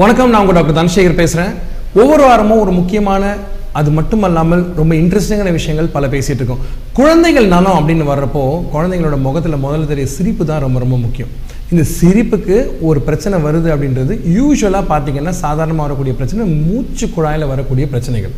வணக்கம் நான் உங்கள் டாக்டர் தனசேகர் பேசுகிறேன் ஒவ்வொரு வாரமும் ஒரு முக்கியமான அது மட்டுமல்லாமல் ரொம்ப இன்ட்ரெஸ்டிங்கான விஷயங்கள் பல பேசிகிட்டு இருக்கோம். குழந்தைகள் நலம் அப்படின்னு வர்றப்போ குழந்தைங்களோட முகத்தில் முதல்ல தெரிய சிரிப்பு தான் ரொம்ப ரொம்ப முக்கியம். இந்த சிரிப்புக்கு ஒரு பிரச்சனை வருது அப்படின்றது யூஸ்வலாக பார்த்தீங்கன்னா சாதாரணமாக வரக்கூடிய பிரச்சனை மூச்சு குழாயில் வரக்கூடிய பிரச்சனைகள்.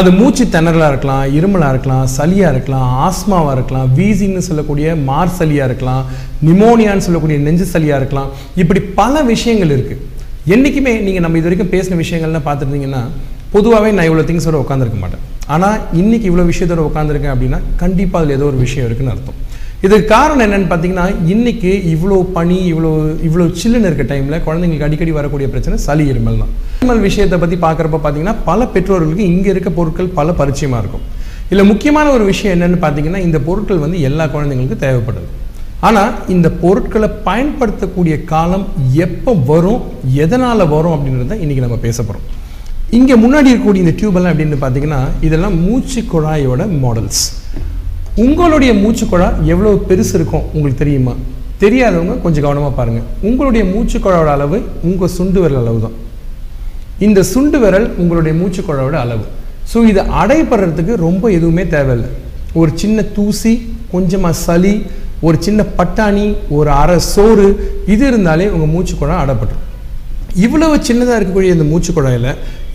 அது மூச்சு திணறலாக இருக்கலாம் இருமலாக இருக்கலாம் சளியாக இருக்கலாம் ஆஸ்மாவாக இருக்கலாம் வீசிங்னு சொல்லக்கூடிய மார் சளியாக இருக்கலாம் நிமோனியான்னு சொல்லக்கூடிய நெஞ்சு சளியாக இருக்கலாம். இப்படி பல விஷயங்கள் இருக்குது என்றைக்குமே நீங்கள் நம்ம இது வரைக்கும் பேசின விஷயங்கள்லாம் பார்த்துருந்தீங்கன்னா பொதுவாகவே நான் இவ்வளோ திங்ஸோட உட்காந்துருக்க மாட்டேன். ஆனால் இன்றைக்கி இவ்வளோ விஷயத்தோட உட்காந்துருக்கேன் அப்படின்னா கண்டிப்பாக அதில் ஏதோ ஒரு விஷயம் இருக்குன்னு அர்த்தம். இதுக்கு காரணம் என்னன்னு பார்த்தீங்கன்னா இன்னைக்கு இவ்வளோ பனி இவ்வளோ இவ்வளோ சில்லுன்னு இருக்க டைமில் குழந்தைங்களுக்கு அடிக்கடி வரக்கூடிய பிரச்சனை சளி இருமல் தான். இருமல் விஷயத்தை பற்றி பார்க்குறப்ப பார்த்தீங்கன்னா பல பெற்றோர்களுக்கு இங்கே இருக்க பொருட்கள் பல பரிச்சயமாக இருக்கும். இதில் முக்கியமான ஒரு விஷயம் என்னென்னு பார்த்தீங்கன்னா இந்த பொருட்கள் வந்து எல்லா குழந்தைங்களுக்கும் தேவைப்படுது. ஆனால் இந்த பொருட்களை பயன்படுத்தக்கூடிய காலம் எப்போ வரும் எதனால் வரும் அப்படின்றத இன்றைக்கி நம்ம பேச போகிறோம் இங்கே முன்னாடி இருக்கக்கூடிய இந்த டியூபெல்லாம் அப்படின்னு பார்த்தீங்கன்னா இதெல்லாம் மூச்சு குழாயோட மாடல்ஸ் உங்களுடைய மூச்சு குழாய் எவ்வளோ பெருசு இருக்கும் உங்களுக்கு தெரியுமா? தெரியாதவங்க கொஞ்சம் கவனமாக பாருங்கள் உங்களுடைய மூச்சு குழாவோட அளவு உங்கள் சுண்டு விரல் அளவு தான் இந்த சுண்டு விரல் உங்களுடைய மூச்சு குழாவோட அளவு. ஸோ இது அடைப்படுறதுக்கு ரொம்ப எதுவுமே தேவையில்லை. ஒரு சின்ன தூசி கொஞ்சமாக சளி ஒரு சின்ன பட்டாணி ஒரு அரை சோறு இது இருந்தாலே உங்கள் மூச்சு குழாய் அடைப்பட்டுரும். இவ்வளவு சின்னதாக இருக்கக்கூடிய இந்த மூச்சு குழாயில்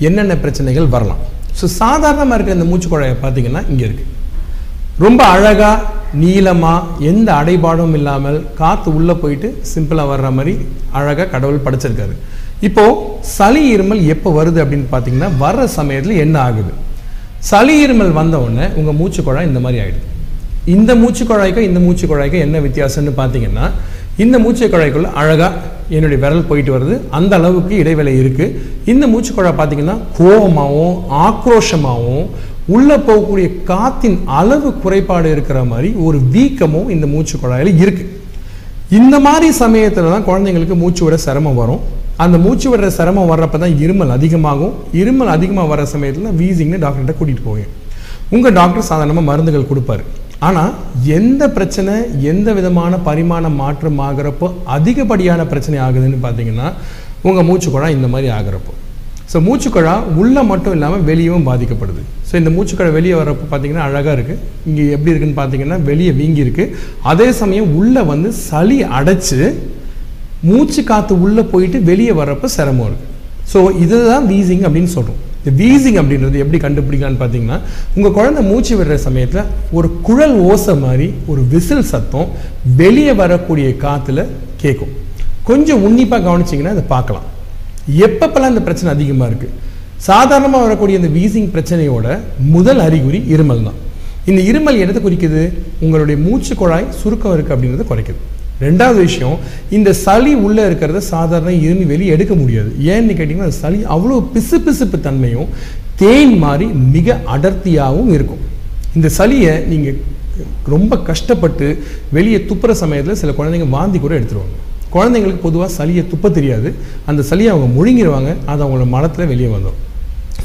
என்னென்ன பிரச்சனைகள் வரலாம்? ஸோ சாதாரணமாக இருக்கிற இந்த மூச்சு குழாயை பார்த்தீங்கன்னா இங்கே இருக்குது ரொம்ப அழகாக நீளமாக எந்த அடைபாடும் இல்லாமல் காற்று உள்ளே போயிட்டு சிம்பிளாக வர்ற மாதிரி அழகாக கடவுள் படைச்சிருக்காரு. இப்போது சளி இருமல் எப்போ வருது அப்படின்னு பார்த்தீங்கன்னா வர்ற சமயத்தில் என்ன ஆகுது? சளி இருமல் வந்தவுடனே உங்கள் மூச்சு குழாய் இந்த மாதிரி ஆகிடுது இந்த மூச்சு குழாய்க்கும் இந்த மூச்சு குழாய்க்கும் என்ன வித்தியாசம்னு பார்த்தீங்கன்னா இந்த மூச்சு குழாய்க்குள்ள அழகாக என்னுடைய விரல் போயிட்டு வருது. அந்த அளவுக்கு இடைவேளை இருக்குது இந்த மூச்சு குழாய் பார்த்தீங்கன்னா கோபமாகவும் ஆக்ரோஷமாகவும் உள்ளே போகக்கூடிய காத்தின் அளவு குறைபாடு இருக்கிற மாதிரி ஒரு வீக்கமும் இந்த மூச்சு குழாயில் இருக்குது இந்த மாதிரி சமயத்தில் தான் குழந்தைங்களுக்கு மூச்சு விட சிரமம் வரும். அந்த மூச்சு விடுற சிரமம் வர்றப்ப தான் இருமல் அதிகமாகும். இருமல் அதிகமாக வர சமயத்தில் வீசிங்னு டாக்டர்கிட்ட கூட்டிகிட்டு போவேன் உங்கள் டாக்டர் சாதாரணமாக மருந்துகள் கொடுப்பாரு. ஆனால் எந்த பிரச்சனை எந்த விதமான பரிமாண மாற்றம் ஆகிறப்போ அதிகப்படியான பிரச்சனை ஆகுதுன்னு பார்த்தீங்கன்னா உங்கள் மூச்சுக்குழா இந்த மாதிரி ஆகிறப்போ. ஸோ மூச்சுக்குழா உள்ளே மட்டும் இல்லாமல் வெளியவும் பாதிக்கப்படுது. ஸோ இந்த மூச்சுக்குழா வெளியே வர்றப்போ பார்த்தீங்கன்னா அழகாக இருக்குது இங்கே எப்படி இருக்குன்னு பார்த்தீங்கன்னா வெளியே வீங்கி இருக்குது அதே சமயம் உள்ளே வந்து சளி அடைச்சி மூச்சு காற்று உள்ளே போயிட்டு வெளியே வர்றப்போ சிரமம் இருக்குது ஸோ இதுதான் வீசிங் அப்படின்னு சொல்கிறோம் இந்த வீசிங் அப்படின்றது எப்படி கண்டுபிடிக்கலான்னு பார்த்தீங்கன்னா உங்கள் குழந்தை மூச்சு விடுற சமயத்தில் ஒரு குழல் ஓசை மாதிரி ஒரு விசில் சத்தம் வெளியே வரக்கூடிய காற்றுல கேட்கும் கொஞ்சம் உன்னிப்பாக கவனிச்சிங்கன்னா அதை பார்க்கலாம். எப்பப்பெல்லாம் இந்த பிரச்சனை அதிகமாக இருக்குது சாதாரணமாக வரக்கூடிய இந்த வீசிங் பிரச்சனையோட முதல் அறிகுறி இருமல் தான். இந்த இருமல் எதை குறிக்குது? உங்களுடைய மூச்சு குழாய் சுருக்கம் இருக்குது அப்படின்றத குறைக்குது. ரெண்டாவது விஷயம் இந்த சளி உள்ளே இருக்கிறத சாதாரண இருந்து வெளியே எடுக்க முடியாது. ஏன்னு கேட்டிங்கன்னா அந்த சளி அவ்வளோ பிசு பிசுப்பு தன்மையும் தேன் மாதிரி மிக அடர்த்தியாகவும் இருக்கும். இந்த சளியை நீங்கள் ரொம்ப கஷ்டப்பட்டு வெளியே துப்புற சமயத்தில் சில குழந்தைங்க வாந்தி கூட எடுத்துருவாங்க. குழந்தைங்களுக்கு பொதுவாக சளியை துப்ப தெரியாது. அந்த சளியை அவங்க முழுங்கிடுவாங்க அது அவங்களோட மலத்தில் வெளியே வந்துடும்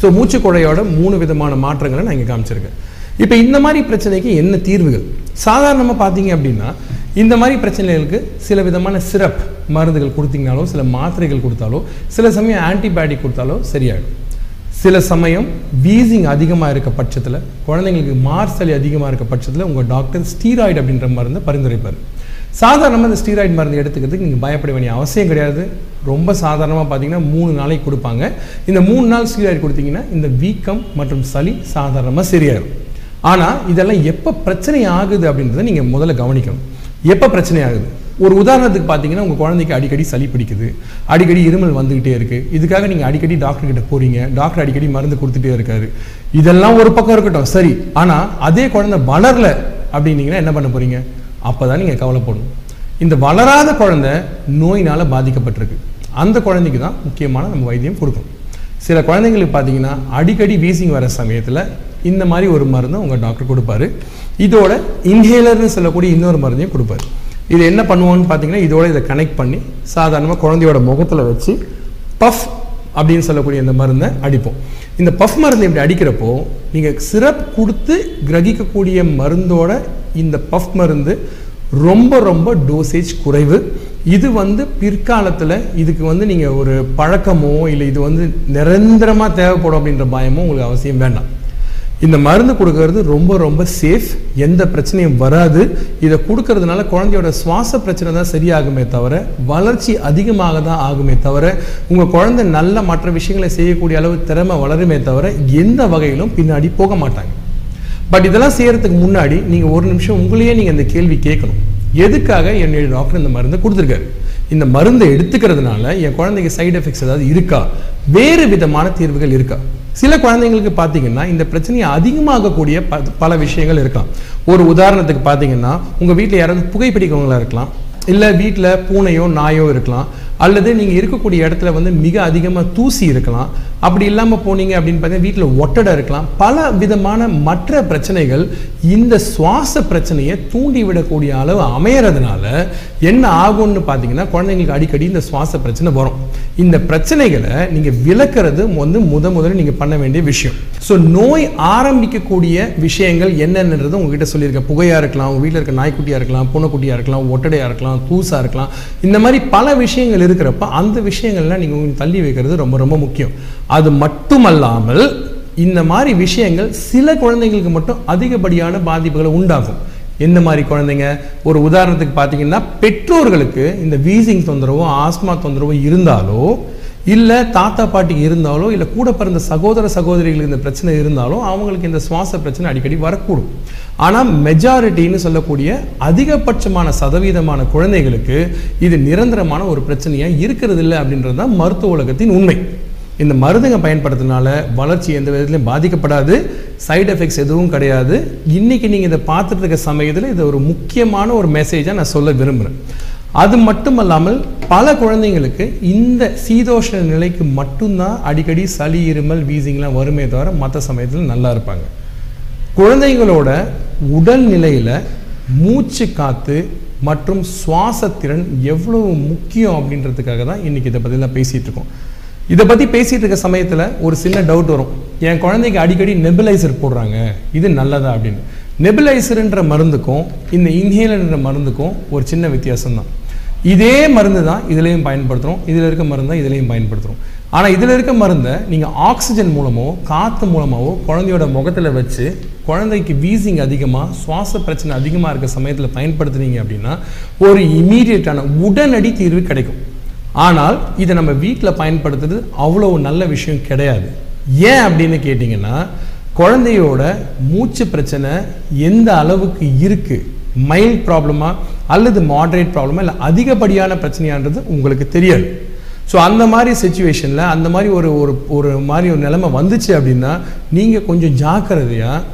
ஸோ மூச்சு குழையோட மூணு விதமான மாற்றங்களை நான் இங்கே காமிச்சிருக்கேன். இப்போ இந்த மாதிரி பிரச்சனைக்கு என்ன தீர்வுகள்? சாதாரணமாக பார்த்தீங்க அப்படின்னா இந்த மாதிரி பிரச்சனைகளுக்கு சில விதமான சிரப் மருந்துகள் கொடுத்தீங்கனாலோ சில மாத்திரைகள் கொடுத்தாலோ சில சமயம் ஆன்டிபயோட்டிக் கொடுத்தாலோ சரியாயிடும். சில சமயம் வீசிங் அதிகமாக இருக்க பட்சத்தில் குழந்தைங்களுக்கு மார்சலி அதிகமாக இருக்க பட்சத்தில் உங்கள் டாக்டர் ஸ்டீராய்டு அப்படின்ற மருந்தை பரிந்துரைப்பார். சாதாரணமாக இந்த ஸ்டீராய்டு மருந்து எடுத்துக்கிறதுக்கு நீங்கள் பயப்பட வேண்டிய அவசியம் கிடையாது. ரொம்ப சாதாரணமாக பார்த்தீங்கன்னா மூணு நாளைக்கு கொடுப்பாங்க. இந்த மூணு நாள் ஸ்டீராய்டு கொடுத்தீங்கன்னா இந்த வீக்கம் மற்றும் சளி சாதாரணமாக சரியாயிடும் ஆனால் இதெல்லாம் எப்போ பிரச்சனை ஆகுது அப்படின்றத நீங்கள் முதல்ல கவனிக்கணும். எப்போ பிரச்சனை ஆகுது ஒரு உதாரணத்துக்கு பார்த்தீங்கன்னா உங்கள் குழந்தைக்கு அடிக்கடி சளி பிடிக்குது. அடிக்கடி இருமல் வந்துக்கிட்டே இருக்குது இதுக்காக நீங்கள் அடிக்கடி டாக்டர் கிட்ட போகிறீங்க டாக்டர் அடிக்கடி மருந்து கொடுத்துட்டே இருக்காரு. இதெல்லாம் ஒரு பக்கம் இருக்கட்டும். சரி. ஆனால் அதே குழந்தை வளரல அப்படின்னீங்கன்னா என்ன பண்ண போகிறீங்க அப்போ தான் நீங்கள் கவலைப்படணும். இந்த வளராத குழந்தை நோயினால் பாதிக்கப்பட்டிருக்கு. அந்த குழந்தைக்கு தான் முக்கியமான நம்ம வைத்தியம் கொடுக்கணும். சில குழந்தைங்களுக்கு பார்த்தீங்கன்னா அடிக்கடி வீசிங் வர சமயத்தில் இந்த மாதிரி ஒரு மருந்தை உங்கள் டாக்டர் கொடுப்பாரு. இதோட இன்ஹேலர்னு சொல்லக்கூடிய இன்னொரு மருந்தையும் கொடுப்பாரு. இது என்ன பண்ணுவோம்னு பார்த்தீங்கன்னா இதோட இதை கனெக்ட் பண்ணி சாதாரணமாக குழந்தையோட முகத்தில் வச்சு பஃப் அப்படின்னு சொல்லக்கூடிய இந்த மருந்தை அடிப்போம். இந்த பஃப் மருந்து இப்படி அடிக்கிறப்போ நீங்கள் சிரப் கொடுத்து கிரகிக்கக்கூடிய மருந்தோட இந்த பஃப் மருந்து ரொம்ப ரொம்ப டோசேஜ் குறைவு. இது வந்து பிற்காலத்தில் இதுக்கு வந்து நீங்கள் ஒரு பழக்கமோ இல்லை இது வந்து நிரந்தரமாக தேவைப்படும் அப்படின்ற பயமோ உங்களுக்கு அவசியம் வேண்டாம். இந்த மருந்து கொடுக்கறது ரொம்ப ரொம்ப சேஃப் எந்த பிரச்சனையும் வராது. இதை கொடுக்கறதுனால குழந்தையோட சுவாச பிரச்சனை தான் சரியாகுமே தவிர வளர்ச்சி அதிகமாக தான் ஆகுமே தவிர உங்கள் குழந்தை நல்ல மற்ற விஷயங்களை செய்யக்கூடிய அளவு திறமை வளருமே தவிர எந்த வகையிலும் பின்னாடி போக மாட்டாங்க. பட் இதெல்லாம் செய்யறதுக்கு முன்னாடி நீங்கள் ஒரு நிமிஷம் உங்களையே நீங்கள் இந்த கேள்வி கேட்கணும். எதுக்காக என்னுடைய டாக்டர் இந்த மருந்தை கொடுத்துருக்காரு? இந்த மருந்தை எடுத்துக்கிறதுனால என் குழந்தைக்கு சைடு எஃபெக்ட்ஸ் ஏதாவது இருக்கா? வேறு விதமான தீர்வுகள் இருக்கா? சில குழந்தைங்களுக்கு பார்த்தீங்கன்னா இந்த பிரச்சனையை அதிகமாகக்கூடிய ப பல விஷயங்கள் இருக்கலாம். ஒரு உதாரணத்துக்கு பார்த்தீங்கன்னா உங்கள் வீட்டில் யாராவது புகைப்பிடிக்கிறவங்களா இருக்கலாம். இல்லை வீட்டில் பூனையோ நாயோ இருக்கலாம். அல்லது நீங்கள் இருக்கக்கூடிய இடத்துல வந்து மிக அதிகமாக தூசி இருக்கலாம். அப்படி இல்லாமல் போனீங்க அப்படின்னு பார்த்தீங்கன்னா வீட்டில் ஒட்டடை இருக்கலாம். பல விதமான மற்ற பிரச்சனைகள் இந்த சுவாச பிரச்சனையை தூண்டி விடக்கூடிய அளவு அமையறதுனால என்ன ஆகும்னு பார்த்தீங்கன்னா குழந்தைங்களுக்கு அடிக்கடி இந்த சுவாச பிரச்சனை வரும். இந்த பிரச்சனைகளை நீங்கள் விளக்குறது வந்து முத முதல்ல நீங்கள் பண்ண வேண்டிய விஷயம். ஸோ நோய் ஆரம்பிக்கக்கூடிய விஷயங்கள் என்னென்னது உங்ககிட்ட சொல்லியிருக்கேன். புகையாக இருக்கலாம் உங்கள் வீட்டில் இருக்க நாய்க்குட்டியாக இருக்கலாம் பூனைக்குட்டியாக இருக்கலாம் ஒட்டடையாக இருக்கலாம் தூசாக இருக்கலாம். இந்த மாதிரி பல விஷயங்கள் இருக்கிறப்ப அந்த விஷயங்கள்லாம் நீங்கள் உங்களுக்கு தள்ளி வைக்கிறது ரொம்ப ரொம்ப முக்கியம். அது மட்டுமல்லாமல் இந்த மாதிரி விஷயங்கள் சில குழந்தைங்களுக்கு மட்டும் அதிகப்படியான பாதிப்புகளை உண்டாகும். எந்த மாதிரி குழந்தைங்க ஒரு உதாரணத்துக்கு பார்த்தீங்கன்னா பெற்றோர்களுக்கு இந்த வீசிங் தொந்தரவோ ஆஸ்மா தொந்தரவோ இருந்தாலோ இல்லை தாத்தா பாட்டி இருந்தாலோ இல்லை கூட பிறந்த சகோதர சகோதரிகளுக்கு இந்த பிரச்சனை இருந்தாலும் அவங்களுக்கு இந்த சுவாச பிரச்சனை அடிக்கடி வரக்கூடும். ஆனால் மெஜாரிட்டின்னு சொல்லக்கூடிய அதிகபட்சமான சதவீதமான குழந்தைகளுக்கு இது நிரந்தரமான ஒரு பிரச்சனையாக இருக்கிறது இல்லை அப்படின்றது தான் மருத்துவ உலகத்தின் உண்மை. இந்த மருந்துங்க பயன்படுத்தினால வளர்ச்சி எந்த விதத்துலையும் பாதிக்கப்படாது. சைடு எஃபெக்ட்ஸ் எதுவும் கிடையாது. இன்னைக்கு நீங்கள் இதை பார்த்துட்டு இருக்க சமயத்தில் இது ஒரு முக்கியமான ஒரு மெசேஜாக நான் சொல்ல விரும்புகிறேன் அது மட்டுமல்லாமல் பல குழந்தைங்களுக்கு இந்த சீதோஷ நிலைக்கு மட்டும்தான் அடிக்கடி சளி இருமல் வீசிங்லாம் வருமே தவிர மற்ற சமயத்தில் நல்லா இருப்பாங்க. குழந்தைங்களோட உடல் நிலையில் மூச்சு காத்து மற்றும் சுவாசத்திறன் எவ்வளவு முக்கியம் அப்படின்றதுக்காக தான் இன்னைக்கு இதை பற்றிலாம் பேசிகிட்டு இருக்கோம். இதை பற்றி பேசிகிட்டு இருக்க சமயத்தில் ஒரு சின்ன டவுட் வரும். என் குழந்தைக்கு அடிக்கடி நெபுலைசர் போடுறாங்க. இது நல்லதா அப்படின்னு. நெபிலைசருன்ற மருந்துக்கும் இந்த இன்ஹேலர்ன்ற மருந்துக்கும் ஒரு சின்ன வித்தியாசம் தான் இதே மருந்து தான் இதுலேயும் பயன்படுத்துகிறோம் இதில் இருக்க மருந்து தான் இதுலேயும் பயன்படுத்துகிறோம் ஆனால் இதில் இருக்க மருந்தை நீங்கள் ஆக்சிஜன் மூலமோ காற்று மூலமாகவோ குழந்தையோட முகத்தில் வச்சு குழந்தைக்கு வீசிங் அதிகமாக சுவாச பிரச்சனை அதிகமாக இருக்க சமயத்தில் பயன்படுத்துனீங்க அப்படின்னா ஒரு இமீடியட்டான உடனடி தீர்வு கிடைக்கும். ஆனால் இதை நம்ம வீட்டில் பயன்படுத்துறது அவ்வளோ நல்ல விஷயம் கிடையாது. ஏன் அப்படின்னு கேட்டிங்கன்னா குழந்தையோட மூச்சு பிரச்சனை எந்த அளவுக்கு இருக்குது மைல்ட் ப்ராப்ளமா அல்லது மாடரேட் ப்ராப்ளமா இல்லை அதிகப்படியான பிரச்சனையான்றது உங்களுக்கு தெரியாது. ஸோ அந்த மாதிரி சுச்சுவேஷனில் அந்த மாதிரி ஒரு ஒரு ஒரு மாதிரி ஒரு நிலைமை வந்துச்சு அப்படின்னா நீங்கள் கொஞ்சம் ஜாக்கிரதையாக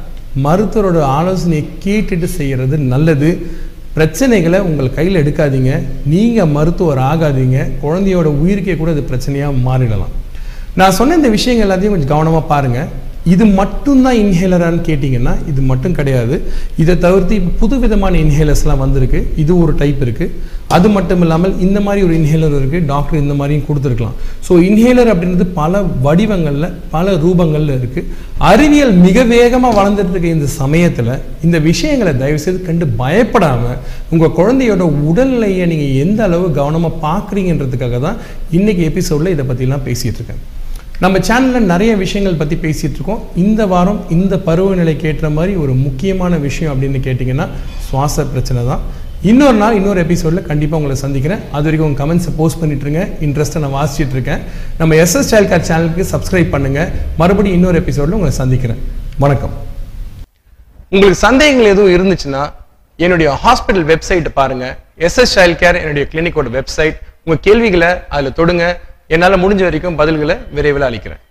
மருத்துவரோட ஆலோசனையை கேட்டுட்டு செய்கிறது நல்லது. பிரச்சனைகளை உங்கள் கையில் எடுக்காதீங்க. நீங்கள் மருத்துவர் ஆகாதீங்க. குழந்தையோட உயிருக்கே கூட அது பிரச்சனையாக மாறிடலாம். நான் சொன்ன இந்த விஷயங்கள் எல்லாத்தையும் கொஞ்சம் கவனமாக பாருங்கள் இது மட்டும்தான் இன்ஹேலரான்னு கேட்டிங்கன்னா இது மட்டும் கிடையாது. இதை தவிர்த்து இப்போ புது விதமான இன்ஹேலர்ஸ்லாம் வந்திருக்கு. இது ஒரு டைப் இருக்குது அது மட்டும் இல்லாமல் இந்த மாதிரி ஒரு இன்ஹேலர் இருக்குது டாக்டர் இந்த மாதிரியும் கொடுத்துருக்கலாம். ஸோ இன்ஹேலர் அப்படின்றது பல வடிவங்களில் பல ரூபங்களில் இருக்குது அறிவியல் மிக வேகமாக வளர்ந்துட்டு இருக்க இந்த சமயத்தில் இந்த விஷயங்களை தயவுசெய்து கண்டு பயப்படாமல் உங்கள் குழந்தையோட உடல்நிலையை நீங்கள் எந்த அளவு கவனமாக பார்க்குறீங்கன்றதுக்காக தான் இன்றைக்கி எபிசோடில் இதை பற்றிலாம் பேசிகிட்டு இருக்கேன். நம்ம சேனலில் நிறைய விஷயங்கள் பற்றி பேசிகிட்டு இருக்கோம். இந்த வாரம் இந்த பருவநிலைக்கு ஏற்ற மாதிரி ஒரு முக்கியமான விஷயம் அப்படின்னு கேட்டிங்கன்னா சுவாச பிரச்சனை தான். இன்னொரு நாள் இன்னொரு எபிசோடில் கண்டிப்பாக உங்களை சந்திக்கிறேன். அது வரைக்கும் உங்கள் கமெண்ட்ஸை போஸ்ட் பண்ணிட்டுருங்க இன்ட்ரெஸ்ட்டை நான் வாசிச்சுட்டு இருக்கேன். நம்ம எஸ்எஸ் சைல்ட் கேர் சேனலுக்கு சப்ஸ்கிரைப் பண்ணுங்கள் மறுபடியும் இன்னொரு எபிசோடில் உங்களை சந்திக்கிறேன். வணக்கம். உங்களுக்கு சந்தேகங்கள் எதுவும் இருந்துச்சுன்னா என்னுடைய ஹாஸ்பிட்டல் வெப்சைட்டை பாருங்கள் எஸ்எஸ் சைல்ட் கேர் என்னுடைய கிளினிக்கோட வெப்சைட் உங்கள் கேள்விகளை அதில் தொடுங்க. என்னால் முடிஞ்ச வரைக்கும் பதில்களை விரைவில் அளிக்கிறேன்.